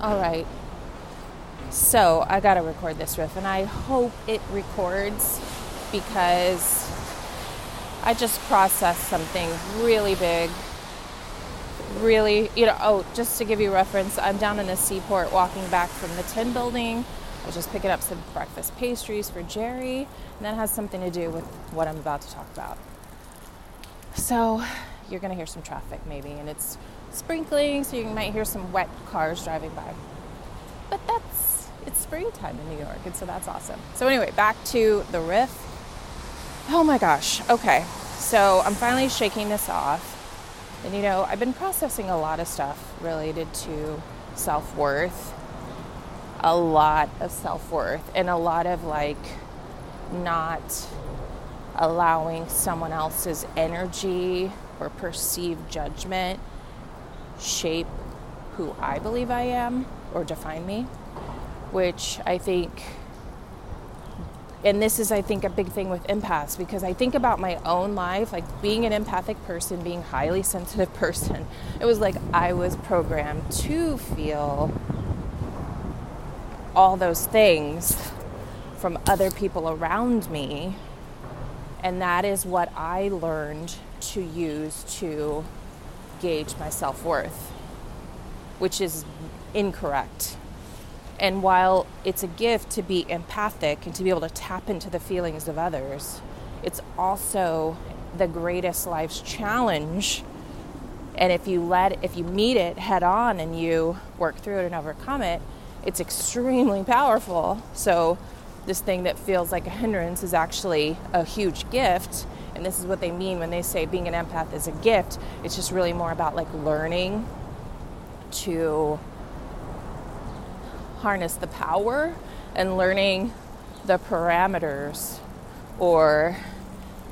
All right. So I got to record this riff, and I hope it records because I just processed something really big. Really, you know, oh, just to give you reference, I'm down in the seaport walking back from the Tin Building. I was just picking up some breakfast pastries for Jerry, and that has something to do with what I'm about to talk about. So, you're going to hear some traffic maybe, and it's sprinkling, so you might hear some wet cars driving by. But that's, it's springtime in New York, and so that's awesome. So, anyway, back to the riff. Oh my gosh, okay. So, I'm finally shaking this off. And you know, I've been processing a lot of stuff related to self worth, a lot of self worth, and a lot of like not allowing someone else's energy or perceived judgment shape who I believe I am or define me, which I think, and this is, I think, a big thing with empaths because I think about my own life, like being an empathic person, being highly sensitive person. It was like I was programmed to feel all those things from other people around me. And that is what I learned to use to gauge my self worth, which is incorrect. And while it's a gift to be empathic and to be able to tap into the feelings of others, it's also the greatest life's challenge. And if you let if you meet it head on and you work through it and overcome it, it's extremely powerful. So this thing that feels like a hindrance is actually a huge gift and this is what they mean when they say being an empath is a gift. It's just really more about like learning to harness the power and learning the parameters or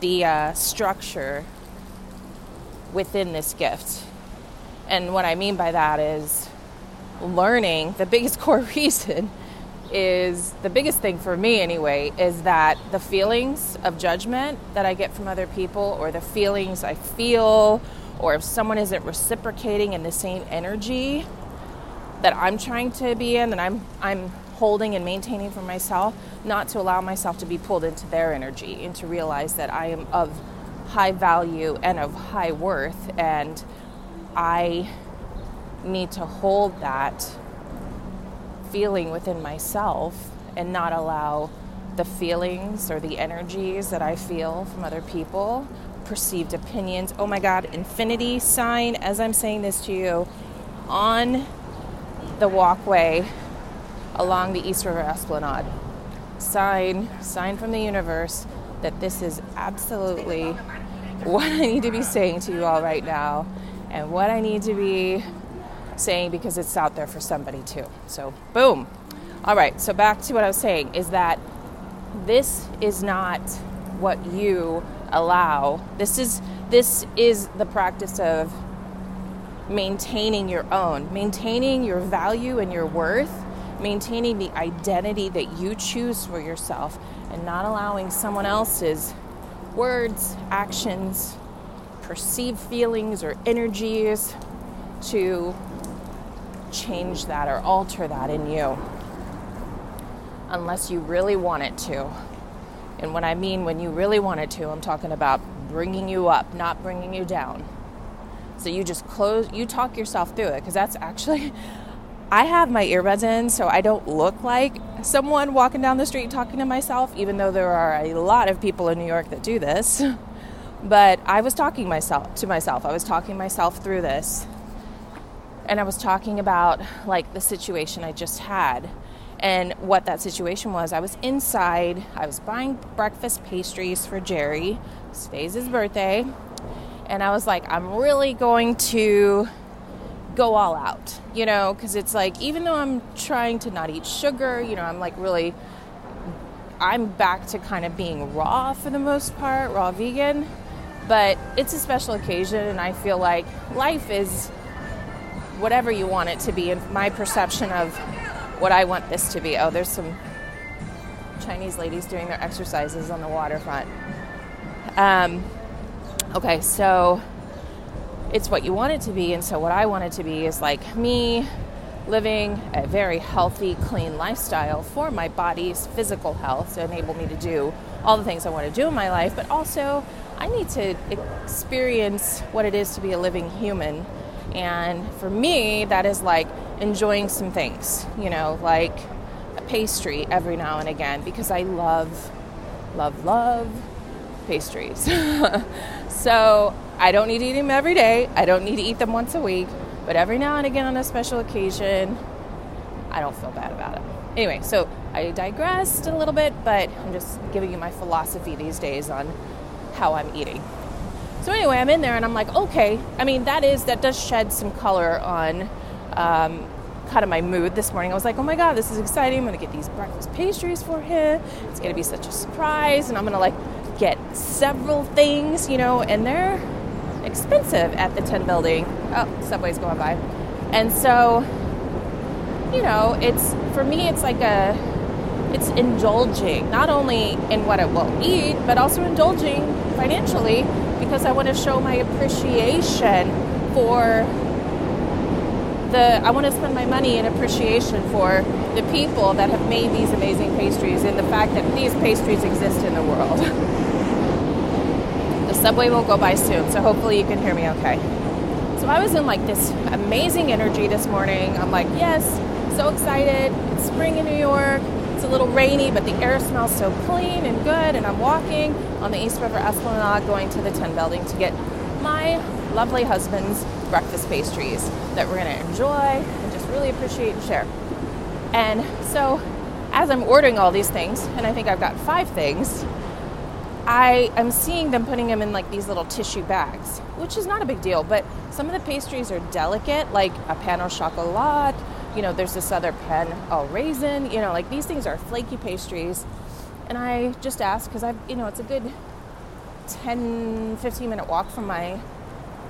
the uh, structure within this gift. And what i mean by that is learning the biggest core reason is the biggest thing for me anyway is that the feelings of judgment that I get from other people or the feelings I feel or if someone isn't reciprocating in the same energy that I'm trying to be in that I'm I'm holding and maintaining for myself not to allow myself to be pulled into their energy and to realize that I am of high value and of high worth and I need to hold that feeling within myself and not allow the feelings or the energies that I feel from other people, perceived opinions. Oh my God, infinity sign as I'm saying this to you on the walkway along the East River Esplanade. Sign, sign from the universe that this is absolutely what I need to be saying to you all right now and what I need to be saying because it's out there for somebody too. So, boom. All right, so back to what I was saying is that this is not what you allow. This is this is the practice of maintaining your own, maintaining your value and your worth, maintaining the identity that you choose for yourself and not allowing someone else's words, actions, perceived feelings or energies to change that or alter that in you unless you really want it to. And what I mean when you really want it to, I'm talking about bringing you up, not bringing you down. So you just close, you talk yourself through it because that's actually, I have my earbuds in so I don't look like someone walking down the street talking to myself, even though there are a lot of people in New York that do this. But I was talking myself to myself. I was talking myself through this and I was talking about like the situation I just had. And what that situation was, I was inside, I was buying breakfast pastries for Jerry. Today's his birthday. And I was like, I'm really going to go all out, you know, because it's like, even though I'm trying to not eat sugar, you know, I'm like really, I'm back to kind of being raw for the most part, raw vegan. But it's a special occasion, and I feel like life is whatever you want it to be, and my perception of what I want this to be. Oh, there's some Chinese ladies doing their exercises on the waterfront. Um, okay, so it's what you want it to be, and so what I want it to be is like me living a very healthy, clean lifestyle for my body's physical health to enable me to do all the things I want to do in my life, but also I need to experience what it is to be a living human. And for me, that is like enjoying some things, you know, like a pastry every now and again because I love, love, love pastries. so I don't need to eat them every day. I don't need to eat them once a week. But every now and again on a special occasion, I don't feel bad about it. Anyway, so I digressed a little bit, but I'm just giving you my philosophy these days on how I'm eating. So anyway, I'm in there and I'm like, okay. I mean, that is that does shed some color on um, kind of my mood this morning. I was like, oh my god, this is exciting. I'm gonna get these breakfast pastries for him. It's gonna be such a surprise, and I'm gonna like get several things, you know, and they're expensive at the Tin Building. Oh, subway's going by. And so, you know, it's for me, it's like a, it's indulging not only in what I will eat, but also indulging financially because I want to show my appreciation for the, I want to spend my money in appreciation for the people that have made these amazing pastries and the fact that these pastries exist in the world. The subway will go by soon, so hopefully you can hear me okay. So I was in like this amazing energy this morning. I'm like, yes, so excited. It's spring in New York. It's a little rainy, but the air smells so clean and good. And I'm walking on the East River Esplanade going to the Tin Building to get my lovely husband's breakfast pastries that we're going to enjoy and just really appreciate and share. And so as I'm ordering all these things, and I think I've got five things, I am seeing them putting them in like these little tissue bags, which is not a big deal. But some of the pastries are delicate, like a pain au chocolat. You know, there's this other pen, au raisin. You know, like these things are flaky pastries. And I just asked because I've, you know, it's a good 10, 15 minute walk from my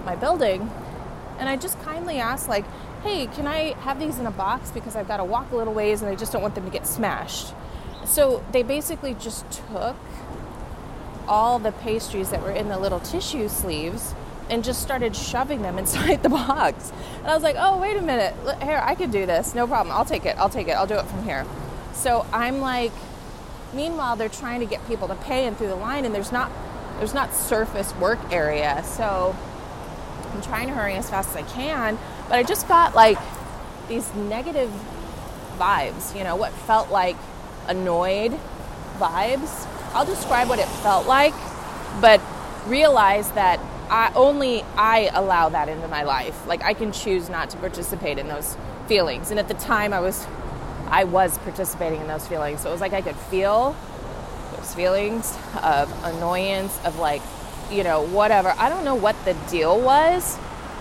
my building, and I just kindly asked, like, hey, can I have these in a box because I've got to walk a little ways and I just don't want them to get smashed. So they basically just took all the pastries that were in the little tissue sleeves and just started shoving them inside the box. And I was like, oh, wait a minute. Here, I could do this. No problem. I'll take it. I'll take it. I'll do it from here. So I'm like, meanwhile, they're trying to get people to pay and through the line, and there's not there's not surface work area. So I'm trying to hurry as fast as I can, but I just got like these negative vibes, you know, what felt like annoyed vibes I'll describe what it felt like, but realize that I only I allow that into my life. Like I can choose not to participate in those feelings. And at the time I was I was participating in those feelings. So it was like I could feel those feelings of annoyance, of like, you know, whatever. I don't know what the deal was,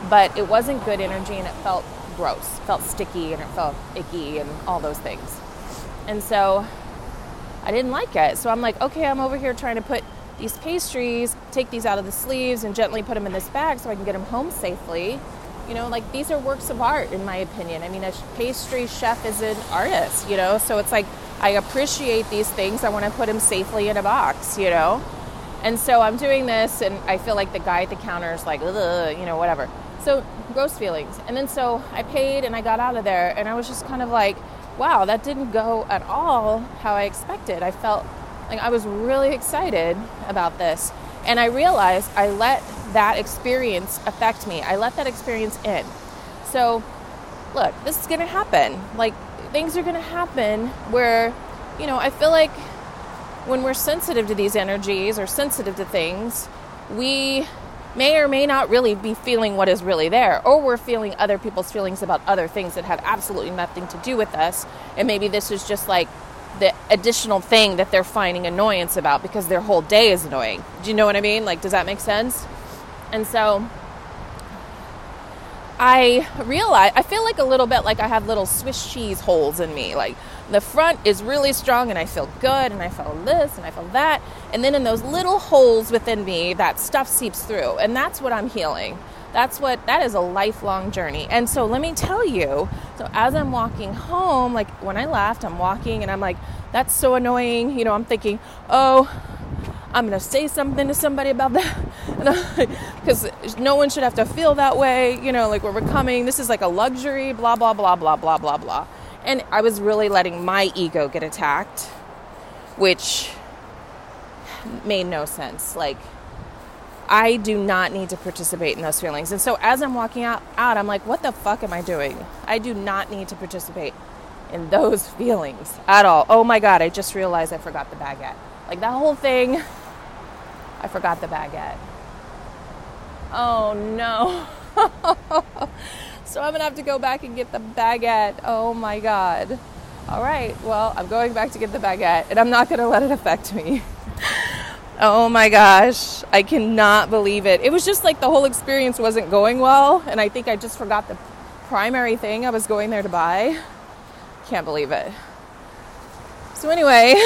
but it wasn't good energy and it felt gross, felt sticky and it felt icky and all those things. And so I didn't like it. So I'm like, okay, I'm over here trying to put these pastries, take these out of the sleeves, and gently put them in this bag so I can get them home safely. You know, like these are works of art, in my opinion. I mean, a pastry chef is an artist, you know, so it's like I appreciate these things. I want to put them safely in a box, you know. And so I'm doing this, and I feel like the guy at the counter is like, you know, whatever. So gross feelings. And then so I paid and I got out of there, and I was just kind of like, wow, that didn't go at all how I expected. I felt like I was really excited about this. And I realized I let that experience affect me. I let that experience in. So, look, this is going to happen. Like, things are going to happen where, you know, I feel like when we're sensitive to these energies or sensitive to things, we may or may not really be feeling what is really there, or we're feeling other people's feelings about other things that have absolutely nothing to do with us. And maybe this is just like the additional thing that they're finding annoyance about because their whole day is annoying. Do you know what I mean? Like, does that make sense? And so I realize I feel like a little bit like I have little Swiss cheese holes in me. Like the front is really strong and I feel good and I feel this and I feel that. And then in those little holes within me, that stuff seeps through. And that's what I'm healing. That's what that is a lifelong journey. And so let me tell you, so as I'm walking home, like when I left, I'm walking and I'm like, that's so annoying. You know, I'm thinking, oh, I'm gonna say something to somebody about that. because no one should have to feel that way. You know, like where we're coming, this is like a luxury, blah, blah, blah, blah, blah, blah, blah. And I was really letting my ego get attacked, which made no sense. Like, I do not need to participate in those feelings. And so as I'm walking out, out, I'm like, what the fuck am I doing? I do not need to participate in those feelings at all. Oh my God, I just realized I forgot the baguette. Like that whole thing, I forgot the baguette. Oh no. so I'm gonna have to go back and get the baguette. Oh my God. All right, well, I'm going back to get the baguette and I'm not gonna let it affect me. Oh my gosh, I cannot believe it. It was just like the whole experience wasn't going well, and I think I just forgot the primary thing I was going there to buy. Can't believe it. So, anyway,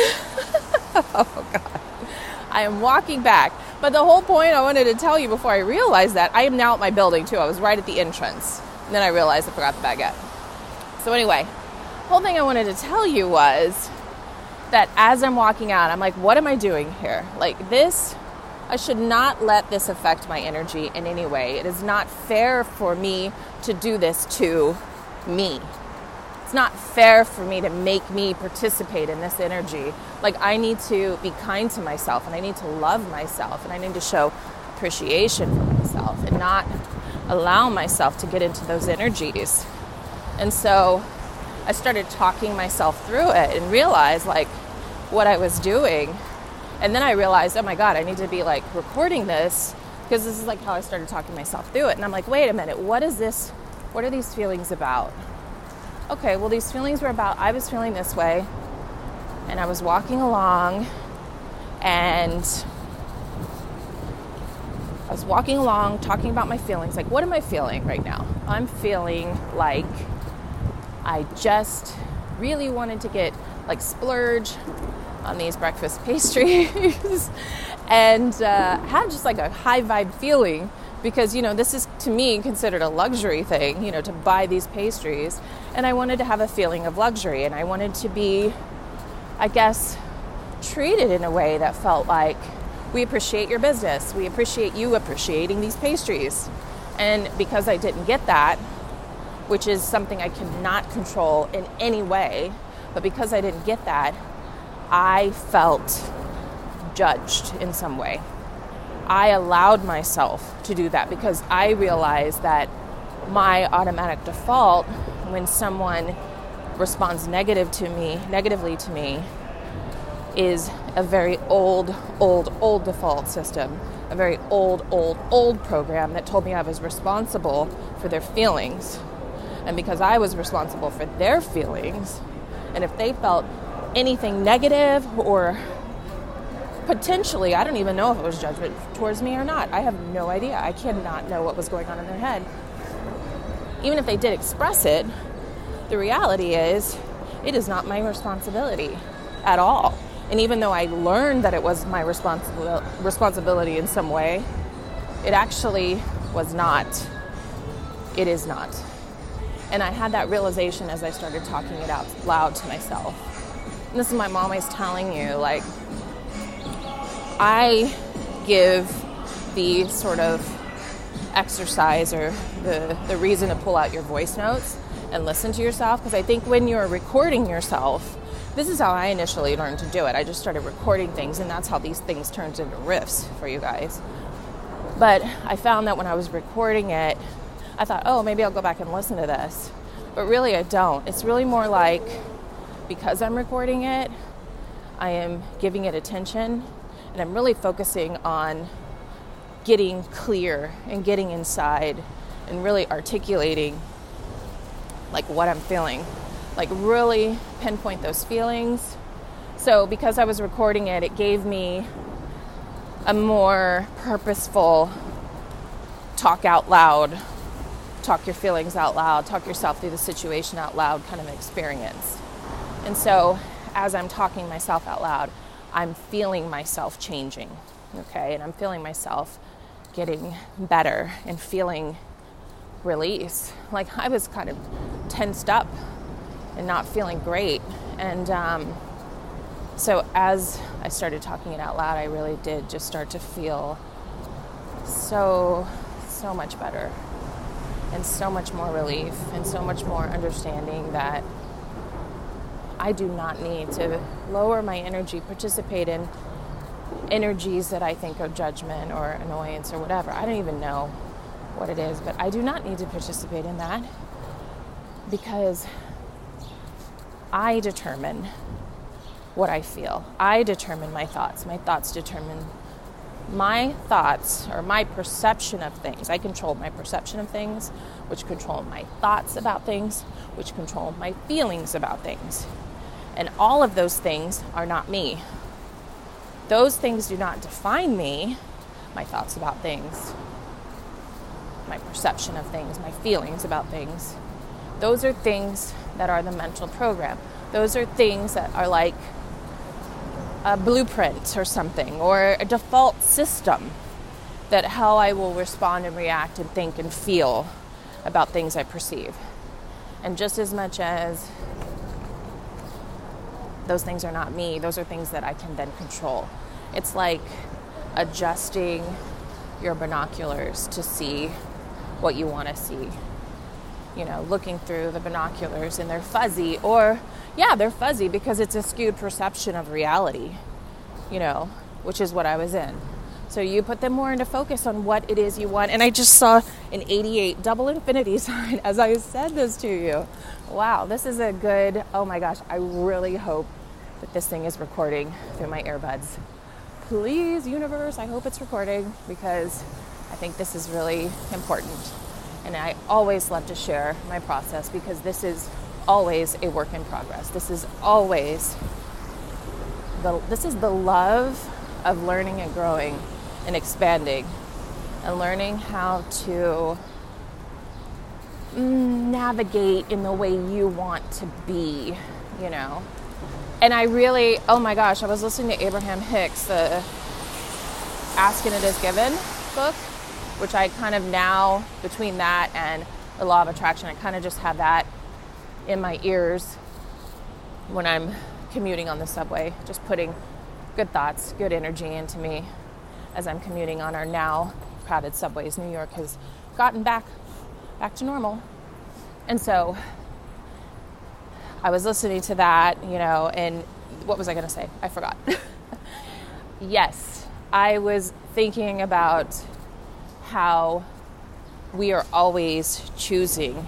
oh god, I am walking back. But the whole point I wanted to tell you before I realized that I am now at my building too. I was right at the entrance, and then I realized I forgot the baguette. So, anyway, whole thing I wanted to tell you was that as I'm walking out, I'm like, what am I doing here? Like, this, I should not let this affect my energy in any way. It is not fair for me to do this to me. It's not fair for me to make me participate in this energy. Like, I need to be kind to myself and I need to love myself and I need to show appreciation for myself and not allow myself to get into those energies. And so I started talking myself through it and realized like what I was doing. And then I realized, oh my God, I need to be like recording this because this is like how I started talking myself through it. And I'm like, wait a minute, what is this? What are these feelings about? Okay, well, these feelings were about I was feeling this way and I was walking along and I was walking along talking about my feelings. Like, what am I feeling right now? I'm feeling like I just really wanted to get like splurge on these breakfast pastries and uh, had just like a high vibe feeling because you know this is to me considered a luxury thing you know to buy these pastries. And i wanted to have a feeling of luxury and i wanted to be i guess treated in a way that felt like we appreciate your business. We appreciate you appreciating these pastries. And because i didn't get that which is something I cannot control in any way. But because I didn't get that, I felt judged in some way. I allowed myself to do that because I realized that my automatic default when someone responds negative to me, negatively to me, is a very old, old, old default system, a very old, old, old program that told me I was responsible for their feelings and because I was responsible for their feelings, and if they felt anything negative or potentially, I don't even know if it was judgment towards me or not. I have no idea. I cannot know what was going on in their head. Even if they did express it, the reality is it is not my responsibility at all. And even though I learned that it was my responsibil- responsibility in some way, it actually was not. It is not. And I had that realization as I started talking it out loud to myself. And this is my mom always telling you, like, I give the sort of exercise or the, the reason to pull out your voice notes and listen to yourself because I think when you're recording yourself, this is how I initially learned to do it. I just started recording things, and that's how these things turned into riffs for you guys. But I found that when I was recording it, I thought, oh, maybe I'll go back and listen to this. But really, I don't. It's really more like because I'm recording it, I am giving it attention and I'm really focusing on getting clear and getting inside and really articulating like what I'm feeling. Like really pinpoint those feelings. So because I was recording it, it gave me a more purposeful talk out loud talk your feelings out loud, talk yourself through the situation out loud kind of experience. And so as I'm talking myself out loud, I'm feeling myself changing, okay? And I'm feeling myself getting better and feeling release. Like I was kind of tensed up and not feeling great. And um, so as I started talking it out loud, I really did just start to feel so, so much better and so much more relief and so much more understanding that I do not need to lower my energy, participate in energies that I think are judgment or annoyance or whatever. I don't even know what it is, but I do not need to participate in that because I determine what I feel. I determine my thoughts. My thoughts determine my thoughts or my perception of things. I control my perception of things, which control my thoughts about things, which control my feelings about things. And all of those things are not me. Those things do not define me, my thoughts about things, my perception of things, my feelings about things. Those are things that are the mental program. Those are things that are like a blueprint or something, or a default system that how I will respond and react and think and feel about things I perceive. And just as much as those things are not me, those are things that I can then control. It's like adjusting your binoculars to see what you want to see. You know, looking through the binoculars and they're fuzzy, or yeah, they're fuzzy because it's a skewed perception of reality, you know, which is what I was in. So you put them more into focus on what it is you want. And I just saw an 88 double infinity sign as I said this to you. Wow, this is a good, oh my gosh, I really hope that this thing is recording through my earbuds. Please, universe, I hope it's recording because I think this is really important. And I always love to share my process because this is always a work in progress. This is always the this is the love of learning and growing and expanding and learning how to navigate in the way you want to be, you know and I really, oh my gosh, I was listening to Abraham Hicks, the Ask and It Is Given book, which I kind of now, between that and the Law of Attraction, I kind of just have that in my ears when I'm commuting on the subway, just putting good thoughts, good energy into me as I'm commuting on our now crowded subways. New York has gotten back back to normal. And so I was listening to that, you know, and what was I going to say? I forgot. yes, I was thinking about how we are always choosing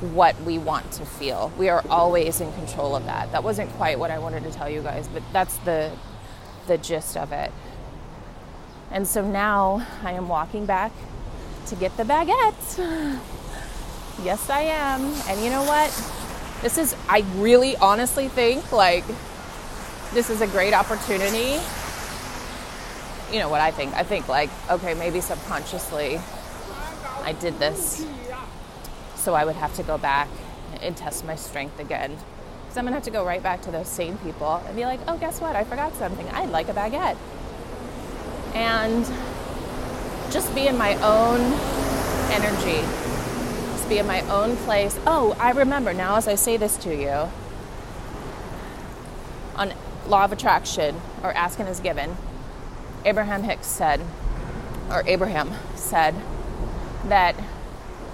what we want to feel. We are always in control of that. That wasn't quite what I wanted to tell you guys, but that's the the gist of it. And so now I am walking back to get the baguette. Yes, I am. And you know what? This is, I really honestly think like this is a great opportunity. You know what I think? I think like, okay, maybe subconsciously I did this so I would have to go back and test my strength again. Because I'm gonna have to go right back to those same people and be like, oh, guess what? I forgot something. I'd like a baguette. And just be in my own energy just be in my own place. Oh, I remember now as I say this to you on Law of Attraction or Asking is Given, Abraham Hicks said, or Abraham said, that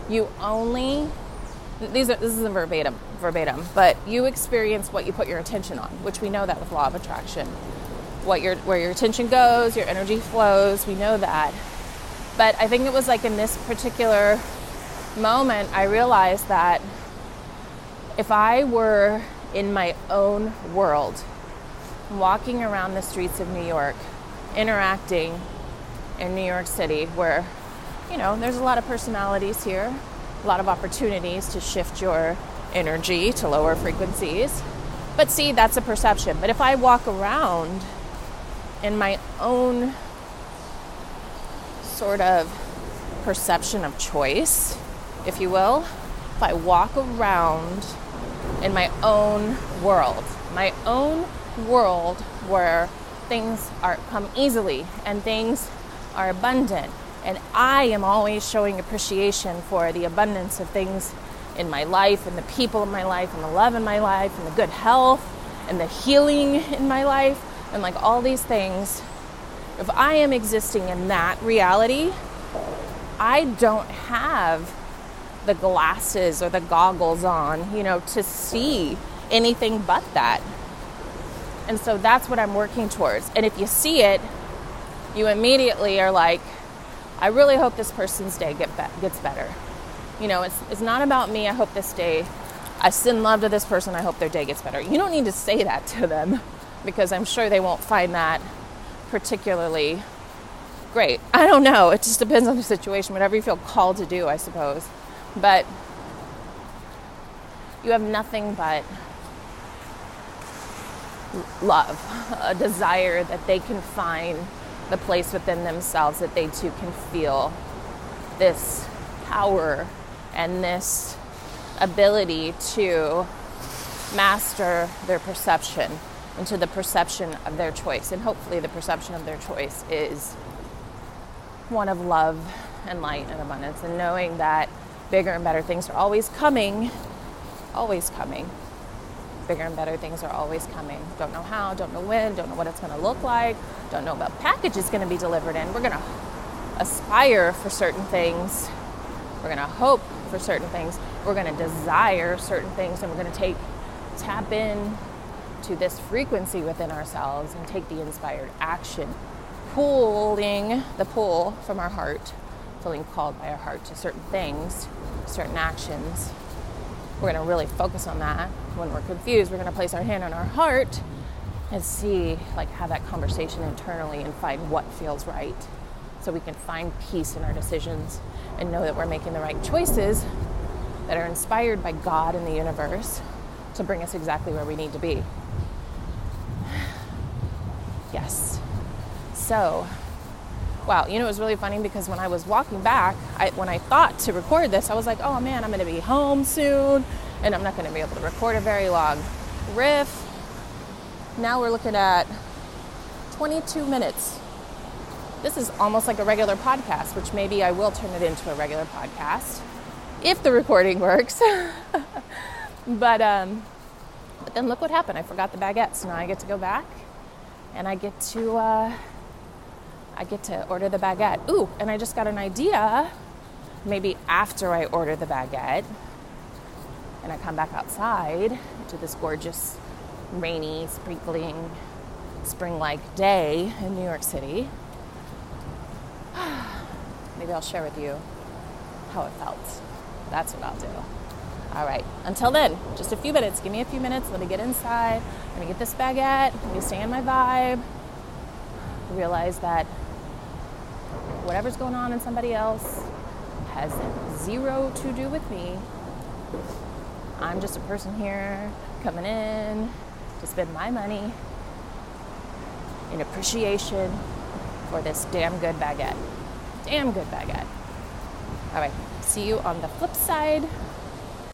you only these are this is a verbatim verbatim, but you experience what you put your attention on, which we know that with law of attraction. What your where your attention goes, your energy flows, we know that. But I think it was like in this particular moment, I realized that if I were in my own world, walking around the streets of New York, interacting in New York City, where, you know, there's a lot of personalities here, a lot of opportunities to shift your energy to lower frequencies. But see, that's a perception. But if I walk around in my own sort of perception of choice, if you will, if I walk around in my own world, my own world where things are come easily and things are abundant and I am always showing appreciation for the abundance of things in my life and the people in my life and the love in my life and the good health and the healing in my life and like all these things If I am existing in that reality, I don't have the glasses or the goggles on, you know, to see anything but that. And so that's what I'm working towards. And if you see it, you immediately are like, I really hope this person's day get be- gets better. You know, it's, it's not about me. I hope this day, I send love to this person. I hope their day gets better. You don't need to say that to them because I'm sure they won't find that particularly great. I don't know. It just depends on the situation, whatever you feel called to do, I suppose. But you have nothing but love, a desire that they can find the place within themselves that they too can feel this power and this ability to master their perception into the perception of their choice. And hopefully, the perception of their choice is one of love and light and abundance, and knowing that bigger and better things are always coming, always coming. Bigger and better things are always coming. Don't know how, don't know when, don't know what it's going to look like, don't know what package is going to be delivered in. We're going to aspire for certain things. We're going to hope for certain things. We're going to desire certain things, and we're going to take tap in to this frequency within ourselves and take the inspired action, pulling the pull from our heart, feeling called by our heart to certain things, certain actions. We're going to really focus on that. When we're confused, we're going to place our hand on our heart and see, like, have that conversation internally and find what feels right so we can find peace in our decisions and know that we're making the right choices that are inspired by God and the universe to bring us exactly where we need to be. Yes. So, wow, you know, it was really funny because when I was walking back, I, when I thought to record this, I was like, oh man, I'm going to be home soon and I'm not going to be able to record a very long riff. Now we're looking at 22 minutes. This is almost like a regular podcast, which maybe I will turn it into a regular podcast if the recording works. but um, but then look what happened. I forgot the baguette, so now I get to go back and I get to uh, I get to order the baguette. Ooh, and I just got an idea. Maybe after I order the baguette, and I come back outside to this gorgeous, rainy, sprinkling, spring-like day in New York City. Maybe I'll share with you how it felt. That's what I'll do. All right. Until then, just a few minutes. Give me a few minutes. Let me get inside. Let me get this baguette. Let me stay in my vibe. Realize that whatever's going on in somebody else has zero to do with me. I'm just a person here coming in to spend my money in appreciation for this damn good baguette. Damn good baguette. All right. See you on the flip side.